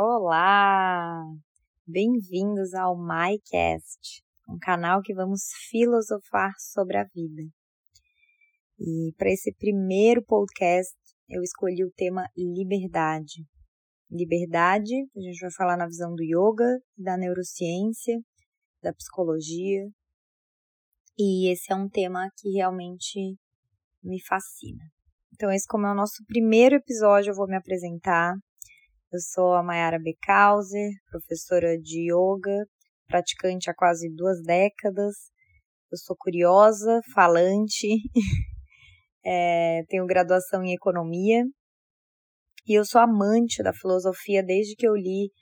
Olá! Bem-vindos ao MyCast, um canal que vamos filosofar sobre a vida. E para esse primeiro podcast, eu escolhi o tema liberdade. Liberdade, a gente vai falar na visão do yoga, da neurociência, da psicologia. E esse é um tema que realmente me fascina. Então, esse como é o nosso primeiro episódio, eu vou me apresentar. Eu sou a Mayara Becauser, professora de yoga, praticante há quase duas décadas. Eu sou curiosa, falante, é, tenho graduação em economia e eu sou amante da filosofia desde que eu li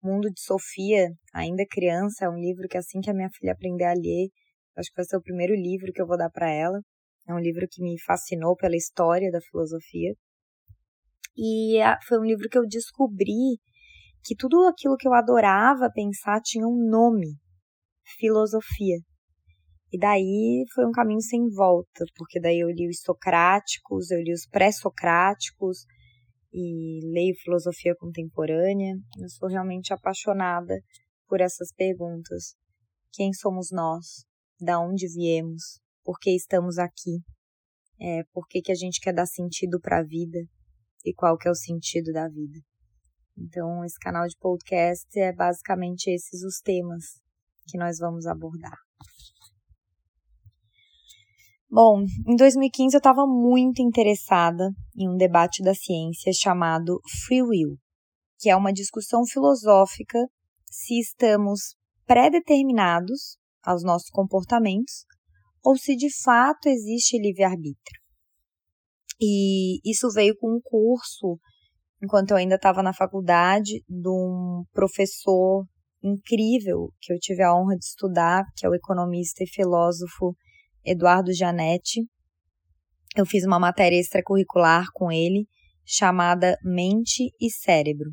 Mundo de Sofia, ainda criança. É um livro que assim que a minha filha aprender a ler, acho que vai ser o primeiro livro que eu vou dar para ela. É um livro que me fascinou pela história da filosofia. E foi um livro que eu descobri que tudo aquilo que eu adorava pensar tinha um nome: filosofia. E daí foi um caminho sem volta, porque daí eu li os socráticos, eu li os pré-socráticos e leio filosofia contemporânea. Eu sou realmente apaixonada por essas perguntas. Quem somos nós? Da onde viemos? por que estamos aqui, é, por que, que a gente quer dar sentido para a vida e qual que é o sentido da vida. Então, esse canal de podcast é basicamente esses os temas que nós vamos abordar. Bom, em 2015 eu estava muito interessada em um debate da ciência chamado Free Will, que é uma discussão filosófica se estamos predeterminados aos nossos comportamentos ou se de fato existe livre-arbítrio. E isso veio com um curso, enquanto eu ainda estava na faculdade, de um professor incrível que eu tive a honra de estudar, que é o economista e filósofo Eduardo Janetti. Eu fiz uma matéria extracurricular com ele chamada Mente e Cérebro.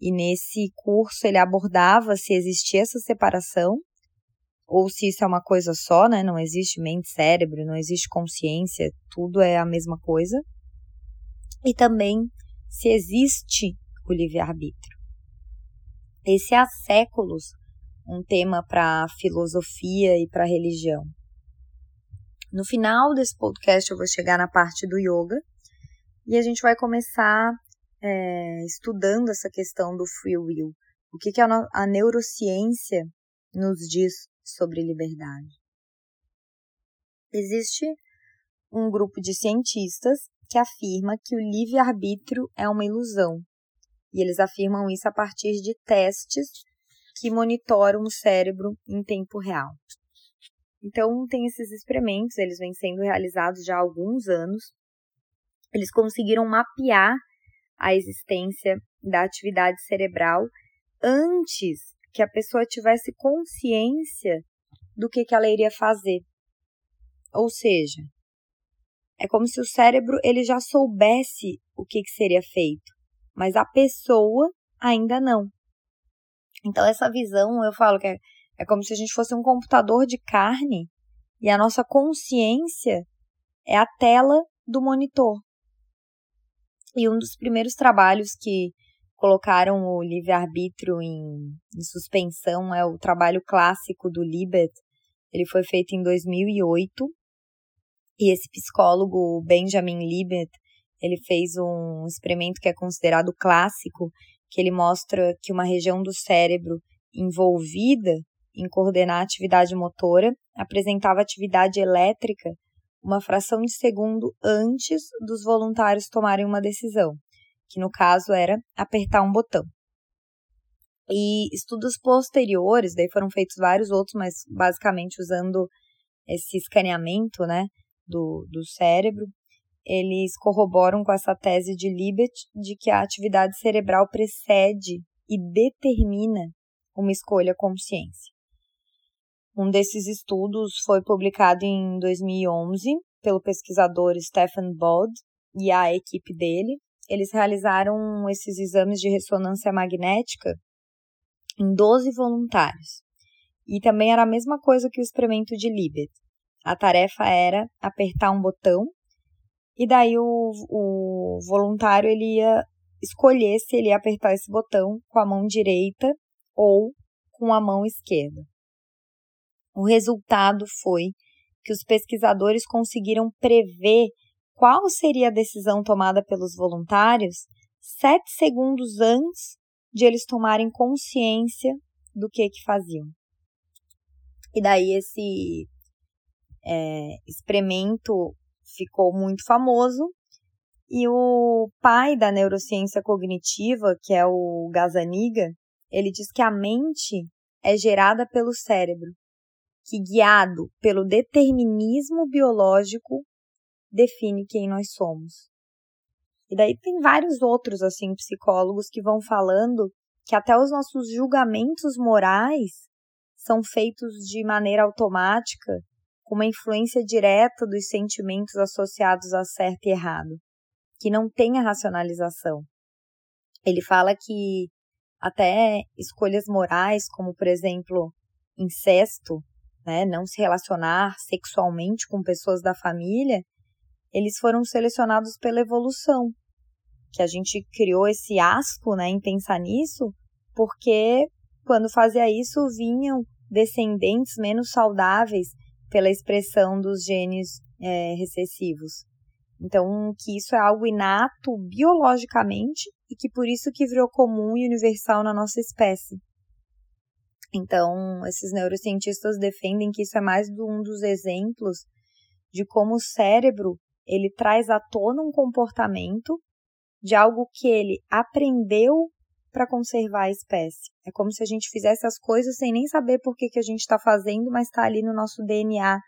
E nesse curso ele abordava se existia essa separação ou se isso é uma coisa só, né? Não existe mente, cérebro, não existe consciência, tudo é a mesma coisa. E também se existe o livre-arbítrio. Esse há séculos um tema para filosofia e para religião. No final desse podcast eu vou chegar na parte do yoga e a gente vai começar é, estudando essa questão do free will. O que, que a, a neurociência nos diz sobre liberdade. Existe um grupo de cientistas que afirma que o livre-arbítrio é uma ilusão. E eles afirmam isso a partir de testes que monitoram o cérebro em tempo real. Então, tem esses experimentos, eles vêm sendo realizados já há alguns anos. Eles conseguiram mapear a existência da atividade cerebral antes que a pessoa tivesse consciência do que, que ela iria fazer. Ou seja, é como se o cérebro ele já soubesse o que, que seria feito, mas a pessoa ainda não. Então essa visão, eu falo que é, é como se a gente fosse um computador de carne e a nossa consciência é a tela do monitor. E um dos primeiros trabalhos que colocaram o livre-arbítrio em, em, suspensão é o trabalho clássico do Libet. Ele foi feito em 2008 e esse psicólogo Benjamin Libet ele fez um experimento que é considerado clássico, que ele mostra que uma região do cérebro envolvida em coordenar a atividade motora apresentava atividade elétrica uma fração de segundo antes dos voluntários tomarem uma decisão que no caso era apertar um botão. E estudos posteriores, daí foram feitos vários outros, mas basicamente usando esse escaneamento né, do, do cérebro, eles corroboram com essa tese de Libet de que a atividade cerebral precede e determina uma escolha consciência. Um desses estudos foi publicado em 2011 pelo pesquisador Stephen Bold e a equipe dele, eles realizaram esses exames de ressonância magnética em 12 voluntários. E também era a mesma coisa que o experimento de Libet. A tarefa era apertar um botão e daí o, o voluntário ele ia escolher se ele ia apertar esse botão com a mão direita ou com a mão esquerda. O resultado foi que os pesquisadores conseguiram prever qual seria a decisão tomada pelos voluntários sete segundos antes de eles tomarem consciência do que que faziam. E daí esse é, experimento ficou muito famoso e o pai da neurociência cognitiva, que é o Gazaniga, ele diz que a mente é gerada pelo cérebro, que guiado pelo determinismo biológico define quem nós somos. E daí tem vários outros assim psicólogos que vão falando que até os nossos julgamentos morais são feitos de maneira automática, com uma influência direta dos sentimentos associados a certo e errado, que não tem a racionalização. Ele fala que até escolhas morais, como por exemplo, incesto, né, não se relacionar sexualmente com pessoas da família, eles foram selecionados pela evolução. Que a gente criou esse asco né, em pensar nisso, porque quando fazia isso vinham descendentes menos saudáveis pela expressão dos genes é, recessivos. Então, que isso é algo inato biologicamente e que por isso que virou comum e universal na nossa espécie. Então, esses neurocientistas defendem que isso é mais um dos exemplos de como o cérebro ele traz à tona um comportamento de algo que ele aprendeu para conservar a espécie. É como se a gente fizesse as coisas sem nem saber por que, que a gente está fazendo, mas está ali no nosso DNA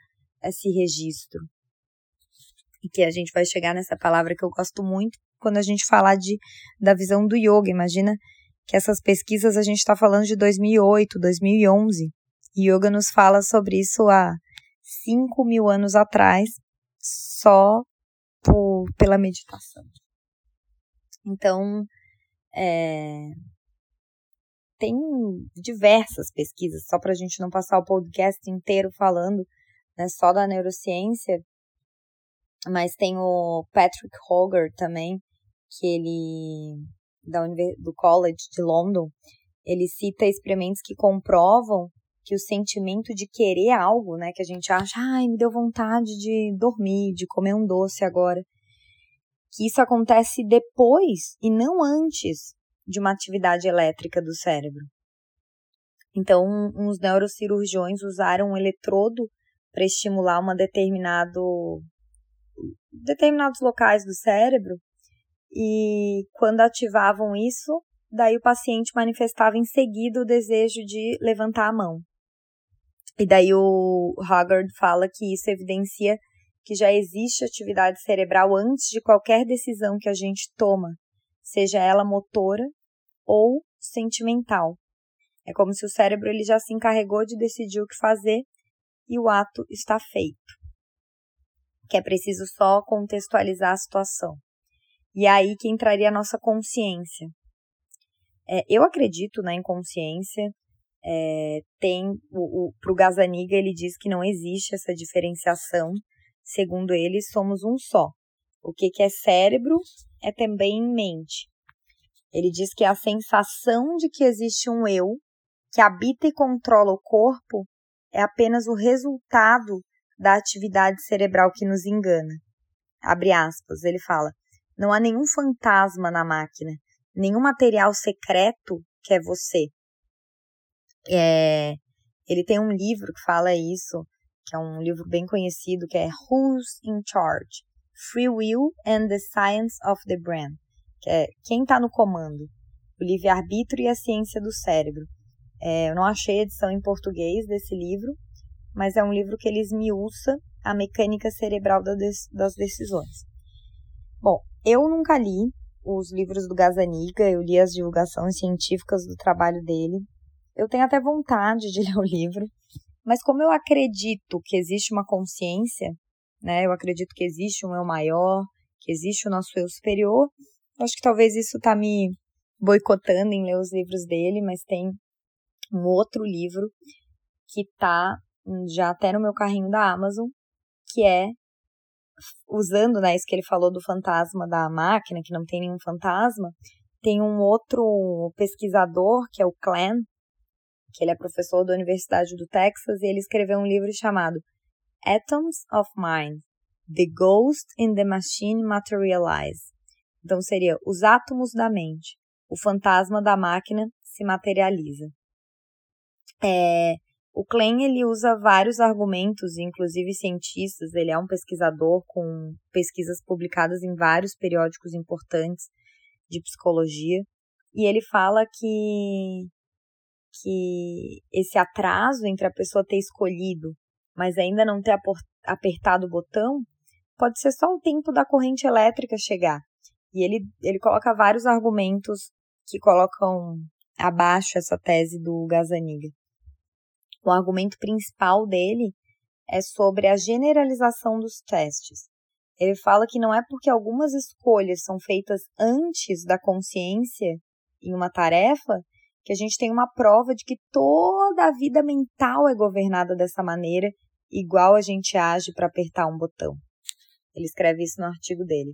esse registro. E que a gente vai chegar nessa palavra que eu gosto muito quando a gente falar de, da visão do yoga. Imagina que essas pesquisas a gente está falando de 2008, 2011. E yoga nos fala sobre isso há 5 mil anos atrás, só por, pela meditação. Então, é, tem diversas pesquisas, só para a gente não passar o podcast inteiro falando né, só da neurociência, mas tem o Patrick Hoger também, que ele, da do College de London, ele cita experimentos que comprovam que o sentimento de querer algo, né, que a gente acha, ai, me deu vontade de dormir, de comer um doce agora, que isso acontece depois e não antes de uma atividade elétrica do cérebro. Então, uns neurocirurgiões usaram um eletrodo para estimular uma determinado determinados locais do cérebro e quando ativavam isso, daí o paciente manifestava em seguida o desejo de levantar a mão. E daí o Haggard fala que isso evidencia que já existe atividade cerebral antes de qualquer decisão que a gente toma, seja ela motora ou sentimental. É como se o cérebro ele já se encarregou de decidir o que fazer e o ato está feito. Que é preciso só contextualizar a situação. E é aí que entraria a nossa consciência. É, eu acredito na inconsciência. É, tem o, o para o Gazaniga ele diz que não existe essa diferenciação Segundo ele, somos um só. O que, que é cérebro é também mente. Ele diz que a sensação de que existe um eu que habita e controla o corpo é apenas o resultado da atividade cerebral que nos engana. Abre aspas, ele fala: não há nenhum fantasma na máquina, nenhum material secreto que é você. É, ele tem um livro que fala isso, que é um livro bem conhecido, que é Who's in Charge? Free Will and the Science of the Brain, que é Quem está no comando? O livre-arbítrio e a ciência do cérebro. É, eu não achei edição em português desse livro, mas é um livro que ele esmiuça a mecânica cerebral das decisões. Bom, eu nunca li os livros do Gazzaniga, eu li as divulgações científicas do trabalho dele. Eu tenho até vontade de ler o livro, mas como eu acredito que existe uma consciência, né? Eu acredito que existe um eu maior, que existe o nosso eu superior. Eu acho que talvez isso tá me boicotando em ler os livros dele, mas tem um outro livro que tá já até no meu carrinho da Amazon, que é usando, né, isso que ele falou do fantasma da máquina, que não tem nenhum fantasma, tem um outro pesquisador, que é o Clan, que ele é professor da Universidade do Texas, e ele escreveu um livro chamado Atoms of Mind: The Ghost in the Machine Materialize. Então seria os átomos da mente, o fantasma da máquina se materializa. É, o Klein ele usa vários argumentos, inclusive cientistas. Ele é um pesquisador com pesquisas publicadas em vários periódicos importantes de psicologia. E ele fala que, que esse atraso entre a pessoa ter escolhido, mas ainda não ter apertado o botão, pode ser só o tempo da corrente elétrica chegar. E ele, ele coloca vários argumentos que colocam abaixo essa tese do Gazaniga. O argumento principal dele é sobre a generalização dos testes. Ele fala que não é porque algumas escolhas são feitas antes da consciência em uma tarefa que a gente tem uma prova de que toda a vida mental é governada dessa maneira, igual a gente age para apertar um botão. Ele escreve isso no artigo dele.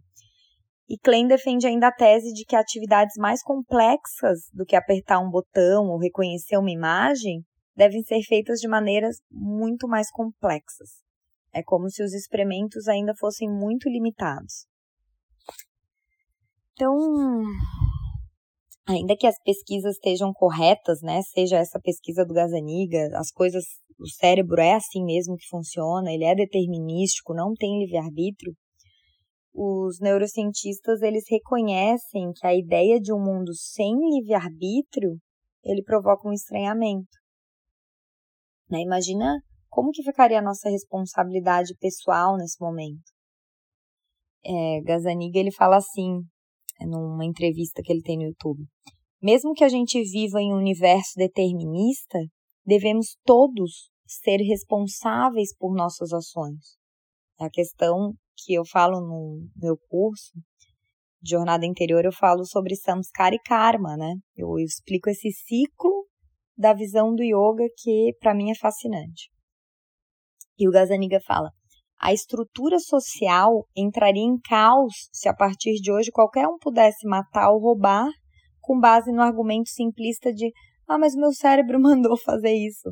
E Klein defende ainda a tese de que atividades mais complexas do que apertar um botão ou reconhecer uma imagem devem ser feitas de maneiras muito mais complexas. É como se os experimentos ainda fossem muito limitados. Então, ainda que as pesquisas estejam corretas, né, seja essa pesquisa do Gazaniga, as coisas, o cérebro é assim mesmo que funciona, ele é determinístico, não tem livre-arbítrio, os neurocientistas eles reconhecem que a ideia de um mundo sem livre-arbítrio, ele provoca um estranhamento. Né? Imagina como que ficaria a nossa responsabilidade pessoal nesse momento. É, Gazaniga ele fala assim, numa entrevista que ele tem no YouTube. Mesmo que a gente viva em um universo determinista, devemos todos ser responsáveis por nossas ações. É a questão que eu falo no meu curso de jornada interior, eu falo sobre samskara e karma, né? Eu explico esse ciclo da visão do yoga que para mim é fascinante. E o Gazaniga fala: a estrutura social entraria em caos se a partir de hoje qualquer um pudesse matar ou roubar com base no argumento simplista de ah, mas meu cérebro mandou fazer isso.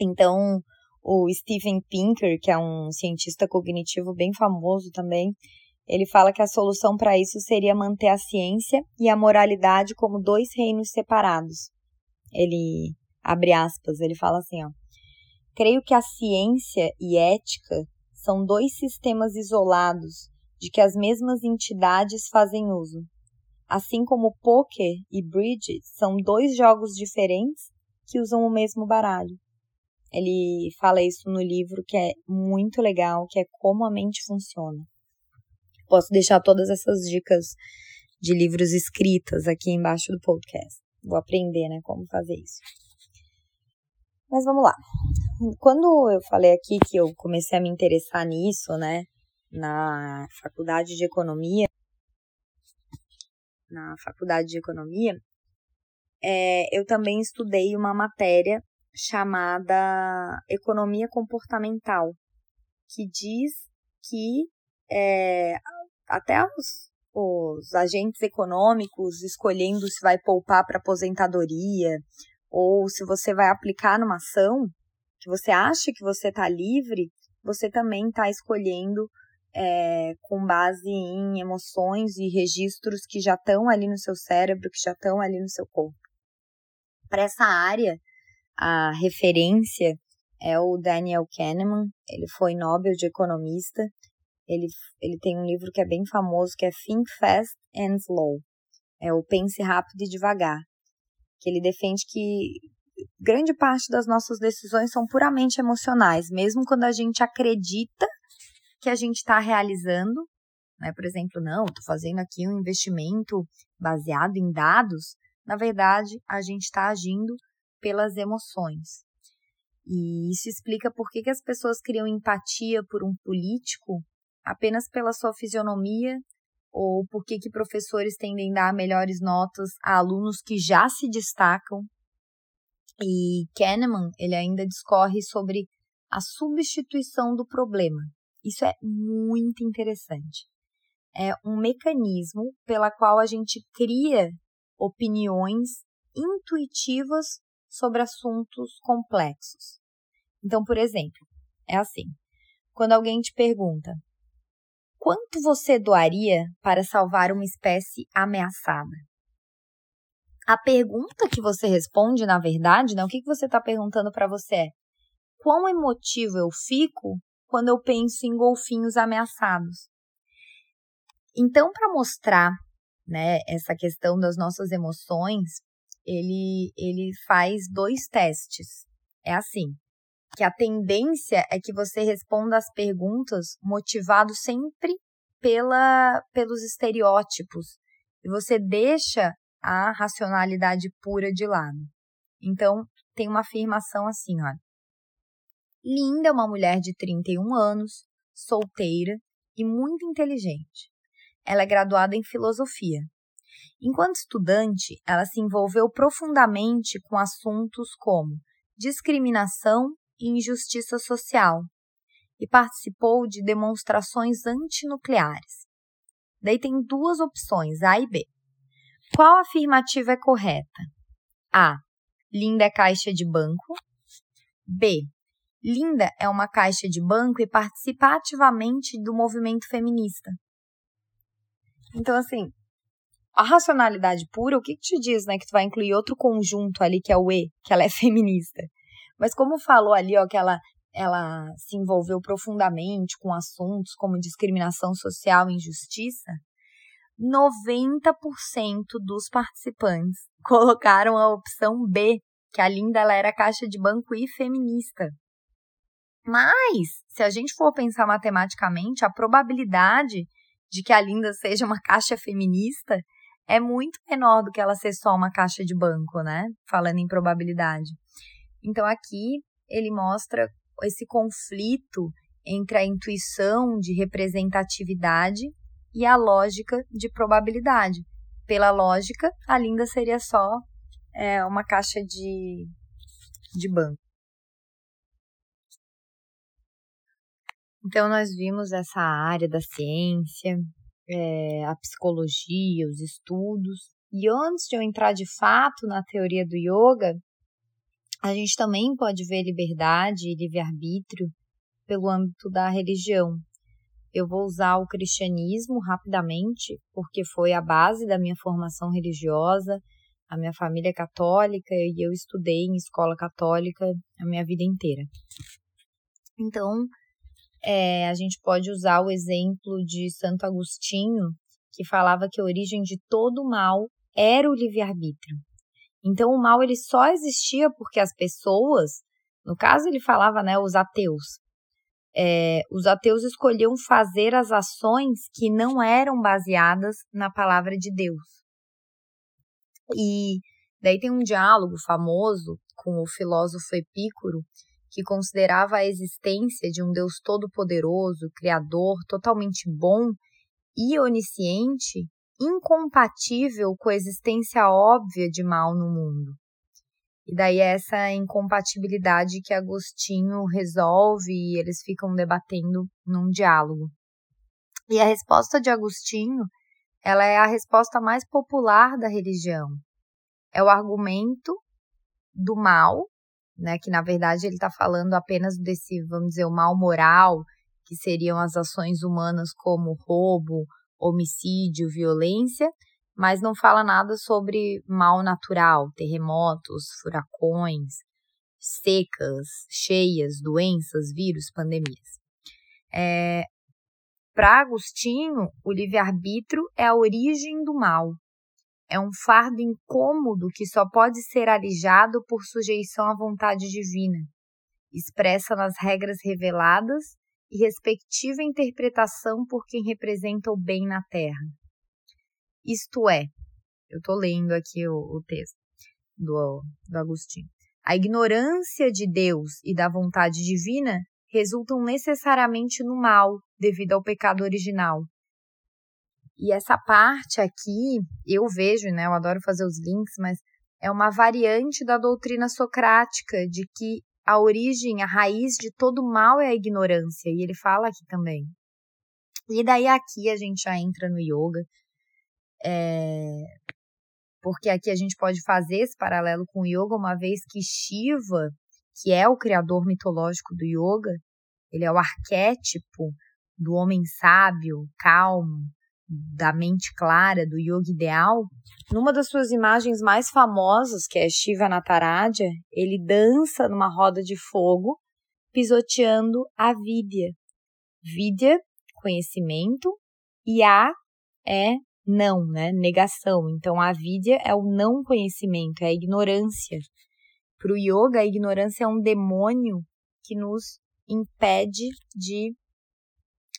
Então, o Steven Pinker, que é um cientista cognitivo bem famoso também, ele fala que a solução para isso seria manter a ciência e a moralidade como dois reinos separados ele abre aspas, ele fala assim, ó: Creio que a ciência e ética são dois sistemas isolados de que as mesmas entidades fazem uso. Assim como poker e bridge são dois jogos diferentes que usam o mesmo baralho. Ele fala isso no livro que é muito legal, que é como a mente funciona. Posso deixar todas essas dicas de livros escritas aqui embaixo do podcast. Vou aprender, né, como fazer isso. Mas vamos lá. Quando eu falei aqui que eu comecei a me interessar nisso, né, na faculdade de economia, na faculdade de economia, é, eu também estudei uma matéria chamada economia comportamental, que diz que é, até os os agentes econômicos escolhendo se vai poupar para aposentadoria ou se você vai aplicar numa ação que você acha que você está livre, você também está escolhendo é, com base em emoções e registros que já estão ali no seu cérebro, que já estão ali no seu corpo. Para essa área, a referência é o Daniel Kahneman, ele foi Nobel de Economista ele, ele tem um livro que é bem famoso, que é Think Fast and Slow. É o Pense Rápido e Devagar. Que ele defende que grande parte das nossas decisões são puramente emocionais, mesmo quando a gente acredita que a gente está realizando. Né? Por exemplo, não, estou fazendo aqui um investimento baseado em dados. Na verdade, a gente está agindo pelas emoções. E isso explica por que, que as pessoas criam empatia por um político apenas pela sua fisionomia ou por que professores tendem a dar melhores notas a alunos que já se destacam. E Kahneman, ele ainda discorre sobre a substituição do problema. Isso é muito interessante. é um mecanismo pela qual a gente cria opiniões intuitivas sobre assuntos complexos. Então, por exemplo, é assim: quando alguém te pergunta quanto você doaria para salvar uma espécie ameaçada? A pergunta que você responde, na verdade, né, o que, que você está perguntando para você é quão emotivo eu fico quando eu penso em golfinhos ameaçados. Então, para mostrar né, essa questão das nossas emoções, ele, ele faz dois testes. É assim, que a tendência é que você responda as perguntas motivado sempre pela, pelos estereótipos e você deixa a racionalidade pura de lado. Então, tem uma afirmação assim, olha. Linda é uma mulher de 31 anos, solteira e muito inteligente. Ela é graduada em filosofia. Enquanto estudante, ela se envolveu profundamente com assuntos como discriminação e injustiça social e participou de demonstrações antinucleares. Daí tem duas opções, A e B. Qual afirmativa é correta? A. Linda é caixa de banco. B. Linda é uma caixa de banco e participa ativamente do movimento feminista. Então, assim, a racionalidade pura, o que, que te diz, né? Que tu vai incluir outro conjunto ali, que é o E, que ela é feminista. Mas como falou ali, ó, que ela, ela se envolveu profundamente com assuntos como discriminação social e injustiça, 90% dos participantes colocaram a opção B, que a Linda ela era caixa de banco e feminista. Mas, se a gente for pensar matematicamente, a probabilidade de que a Linda seja uma caixa feminista é muito menor do que ela ser só uma caixa de banco, né? Falando em probabilidade. Então, aqui ele mostra esse conflito entre a intuição de representatividade e a lógica de probabilidade. Pela lógica, a Linda seria só é, uma caixa de, de banco. Então, nós vimos essa área da ciência, é, a psicologia, os estudos. E antes de eu entrar de fato na teoria do yoga, a gente também pode ver liberdade e livre-arbítrio pelo âmbito da religião. Eu vou usar o cristianismo rapidamente, porque foi a base da minha formação religiosa. A minha família é católica e eu estudei em escola católica a minha vida inteira. Então, é, a gente pode usar o exemplo de Santo Agostinho, que falava que a origem de todo mal era o livre-arbítrio. Então o mal ele só existia porque as pessoas, no caso ele falava, né, os ateus, é, os ateus escolhiam fazer as ações que não eram baseadas na palavra de Deus. E daí tem um diálogo famoso com o filósofo Epicuro, que considerava a existência de um Deus todo-poderoso, criador, totalmente bom e onisciente, incompatível com a existência óbvia de mal no mundo. E daí é essa incompatibilidade que Agostinho resolve e eles ficam debatendo num diálogo. E a resposta de Agostinho, ela é a resposta mais popular da religião. É o argumento do mal né? Que na verdade ele está falando apenas desse, vamos dizer, o mal moral, que seriam as ações humanas como roubo, homicídio, violência, mas não fala nada sobre mal natural, terremotos, furacões, secas, cheias, doenças, vírus, pandemias. É, Para Agostinho, o livre-arbítrio é a origem do mal, é um fardo incômodo que só pode ser alijado por sujeição à vontade divina, expressa nas regras reveladas e respectiva interpretação por quem representa o bem na terra. Isto é, eu estou lendo aqui o, o texto do, do Agostinho. A ignorância de Deus e da vontade divina resultam necessariamente no mal, devido ao pecado original, e essa parte aqui, eu vejo, né, eu adoro fazer os links, mas é uma variante da doutrina socrática de que a origem, a raiz de todo mal é a ignorância, e ele fala aqui também. E daí aqui a gente já entra no yoga, é, porque aqui a gente pode fazer esse paralelo com o yoga, uma vez que Shiva, que é o criador mitológico do yoga, ele é o arquétipo do homem sábio, calmo, da mente clara, do yoga ideal. Numa das suas imagens mais famosas, que é Shiva Nataraja, ele dança numa roda de fogo, pisoteando a Vidya. Vidya, conhecimento, e A é não, né? Negação. Então a Vidya é o não conhecimento, é a ignorância. Para o yoga, a ignorância é um demônio que nos impede de,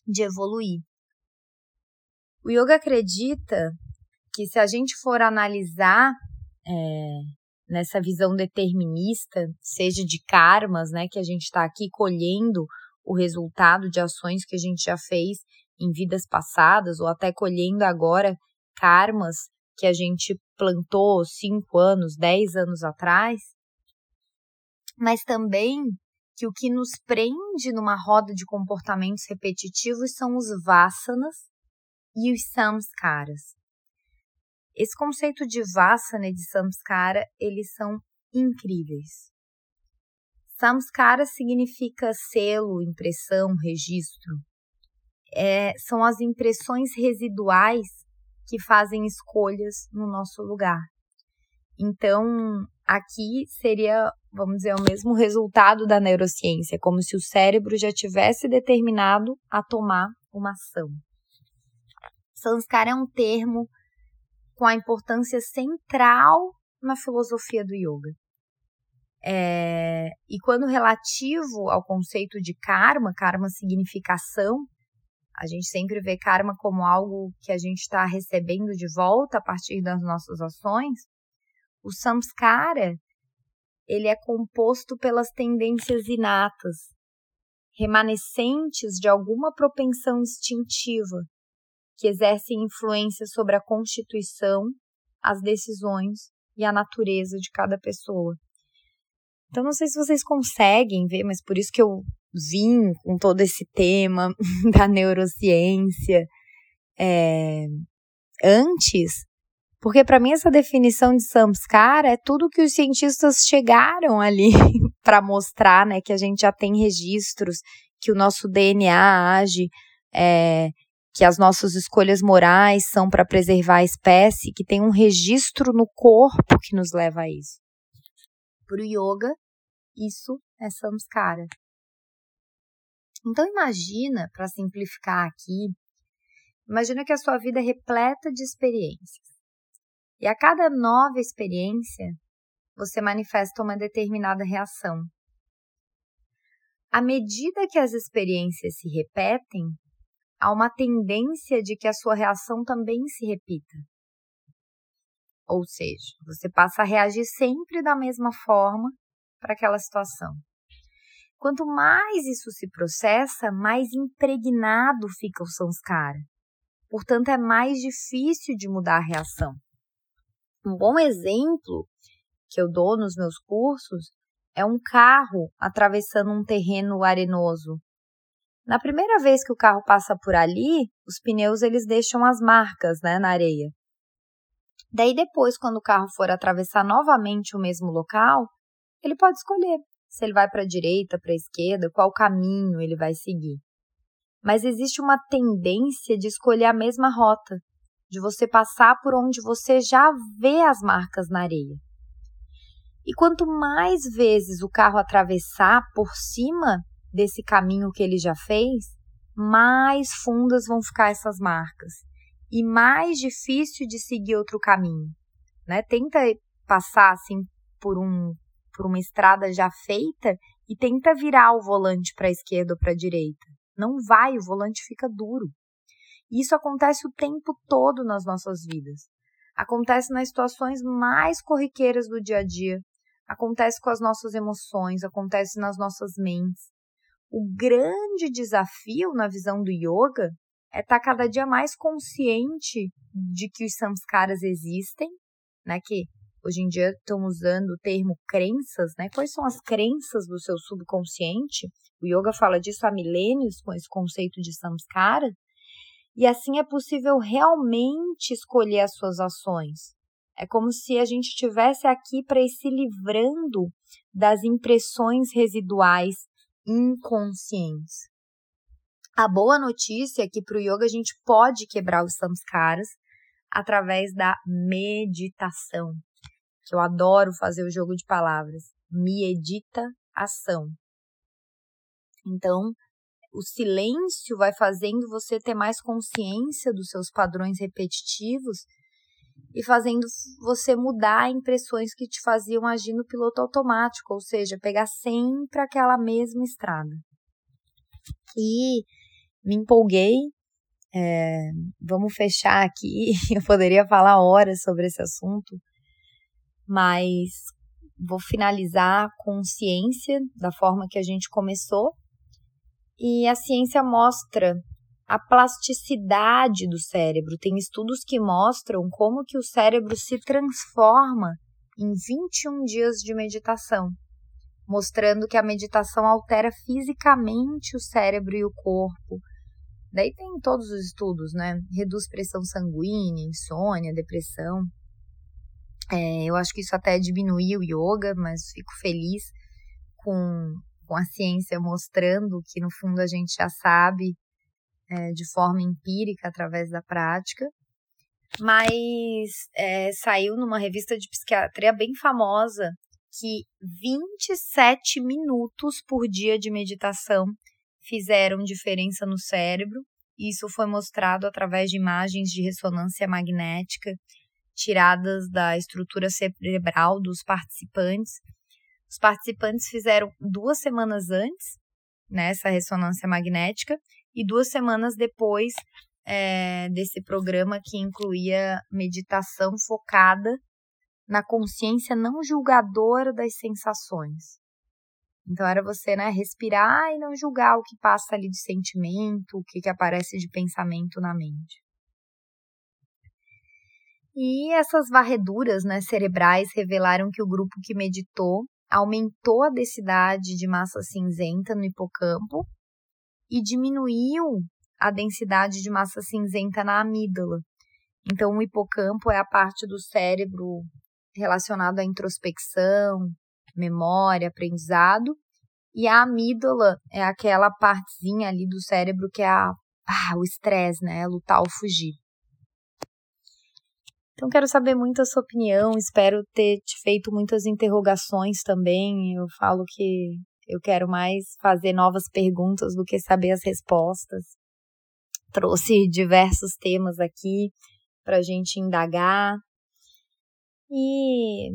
de evoluir. O yoga acredita que se a gente for analisar é, nessa visão determinista, seja de karmas, né, que a gente está aqui colhendo o resultado de ações que a gente já fez em vidas passadas, ou até colhendo agora karmas que a gente plantou cinco anos, dez anos atrás, mas também que o que nos prende numa roda de comportamentos repetitivos são os vasanas e os samskaras. Esse conceito de vasana e de samskara, eles são incríveis. Samskara significa selo, impressão, registro. É, são as impressões residuais que fazem escolhas no nosso lugar. Então, aqui seria, vamos dizer, o mesmo resultado da neurociência, como se o cérebro já tivesse determinado a tomar uma ação. Sanskara é um termo com a importância central na filosofia do yoga. É, e quando relativo ao conceito de karma, karma significação, a gente sempre vê karma como algo que a gente está recebendo de volta a partir das nossas ações. O samskara, ele é composto pelas tendências inatas, remanescentes de alguma propensão instintiva que exercem influência sobre a constituição, as decisões e a natureza de cada pessoa. Então, não sei se vocês conseguem ver, mas por isso que eu vim com todo esse tema da neurociência é, antes, porque para mim essa definição de samskara é tudo que os cientistas chegaram ali para mostrar, né, que a gente já tem registros, que o nosso DNA age é, que as nossas escolhas morais são para preservar a espécie, que tem um registro no corpo que nos leva a isso. Para o yoga, isso é samskara. Então imagina, para simplificar aqui, imagina que a sua vida é repleta de experiências. E a cada nova experiência, você manifesta uma determinada reação. À medida que as experiências se repetem, há uma tendência de que a sua reação também se repita. Ou seja, você passa a reagir sempre da mesma forma para aquela situação. Quanto mais isso se processa, mais impregnado fica o samskara. Portanto, é mais difícil de mudar a reação. Um bom exemplo que eu dou nos meus cursos é um carro atravessando um terreno arenoso na primeira vez que o carro passa por ali, os pneus eles deixam as marcas, né, na areia. Daí depois, quando o carro for atravessar novamente o mesmo local, ele pode escolher se ele vai para a direita, para a esquerda, qual caminho ele vai seguir. Mas existe uma tendência de escolher a mesma rota, de você passar por onde você já vê as marcas na areia. E quanto mais vezes o carro atravessar por cima desse caminho que ele já fez, mais fundas vão ficar essas marcas e mais difícil de seguir outro caminho, né? Tenta passar assim por um por uma estrada já feita e tenta virar o volante para a esquerda ou para a direita. Não vai, o volante fica duro. Isso acontece o tempo todo nas nossas vidas. Acontece nas situações mais corriqueiras do dia a dia. Acontece com as nossas emoções, acontece nas nossas mentes. O grande desafio na visão do yoga é estar tá cada dia mais consciente de que os samskaras existem, né? Que hoje em dia estão usando o termo crenças, né? Quais são as crenças do seu subconsciente? O yoga fala disso há milênios com esse conceito de samskara. E assim é possível realmente escolher as suas ações. É como se a gente estivesse aqui para ir se livrando das impressões residuais inconscientes. A boa notícia é que para o yoga a gente pode quebrar os samskaras através da meditação, que eu adoro fazer o jogo de palavras. Medita ação. Então, o silêncio vai fazendo você ter mais consciência dos seus padrões repetitivos e fazendo você mudar impressões que te faziam agir no piloto automático, ou seja, pegar sempre aquela mesma estrada. E me empolguei. É, vamos fechar aqui. Eu poderia falar horas sobre esse assunto, mas vou finalizar com ciência, da forma que a gente começou. E a ciência mostra a plasticidade do cérebro. Tem estudos que mostram como que o cérebro se transforma em 21 dias de meditação, mostrando que a meditação altera fisicamente o cérebro e o corpo. Daí tem todos os estudos, né? Reduz pressão sanguínea, insônia, depressão. É, eu acho que isso até diminuiu o yoga, mas fico feliz com, com a ciência mostrando que no fundo a gente já sabe é, de forma empírica através da prática. Mas é, saiu numa revista de psiquiatria bem famosa que 27 minutos por dia de meditação fizeram diferença no cérebro. Isso foi mostrado através de imagens de ressonância magnética tiradas da estrutura cerebral dos participantes. Os participantes fizeram duas semanas antes nessa né, ressonância magnética e duas semanas depois é, desse programa que incluía meditação focada na consciência não julgadora das sensações. Então era você, né, respirar e não julgar o que passa ali de sentimento, o que, que aparece de pensamento na mente. E essas varreduras né, cerebrais revelaram que o grupo que meditou aumentou a densidade de massa cinzenta no hipocampo e diminuiu a densidade de massa cinzenta na amígdala. Então, o hipocampo é a parte do cérebro relacionada à introspecção, memória, aprendizado, e a amígdala é aquela partezinha ali do cérebro que é a, ah, o estresse, né? Lutar ou fugir. Então, quero saber muito a sua opinião. Espero ter te feito muitas interrogações também. Eu falo que eu quero mais fazer novas perguntas do que saber as respostas. Trouxe diversos temas aqui para a gente indagar. E.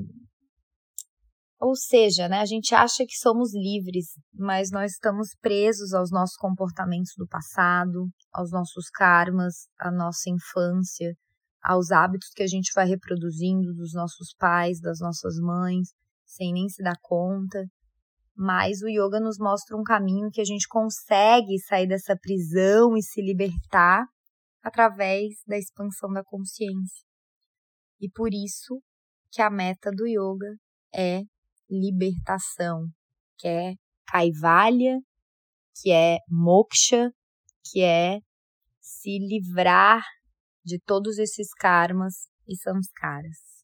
Ou seja, né, a gente acha que somos livres, mas nós estamos presos aos nossos comportamentos do passado, aos nossos karmas, à nossa infância aos hábitos que a gente vai reproduzindo dos nossos pais, das nossas mães, sem nem se dar conta. Mas o yoga nos mostra um caminho que a gente consegue sair dessa prisão e se libertar através da expansão da consciência. E por isso que a meta do yoga é libertação, que é kaivalya, que é moksha, que é se livrar de todos esses karmas e samskaras.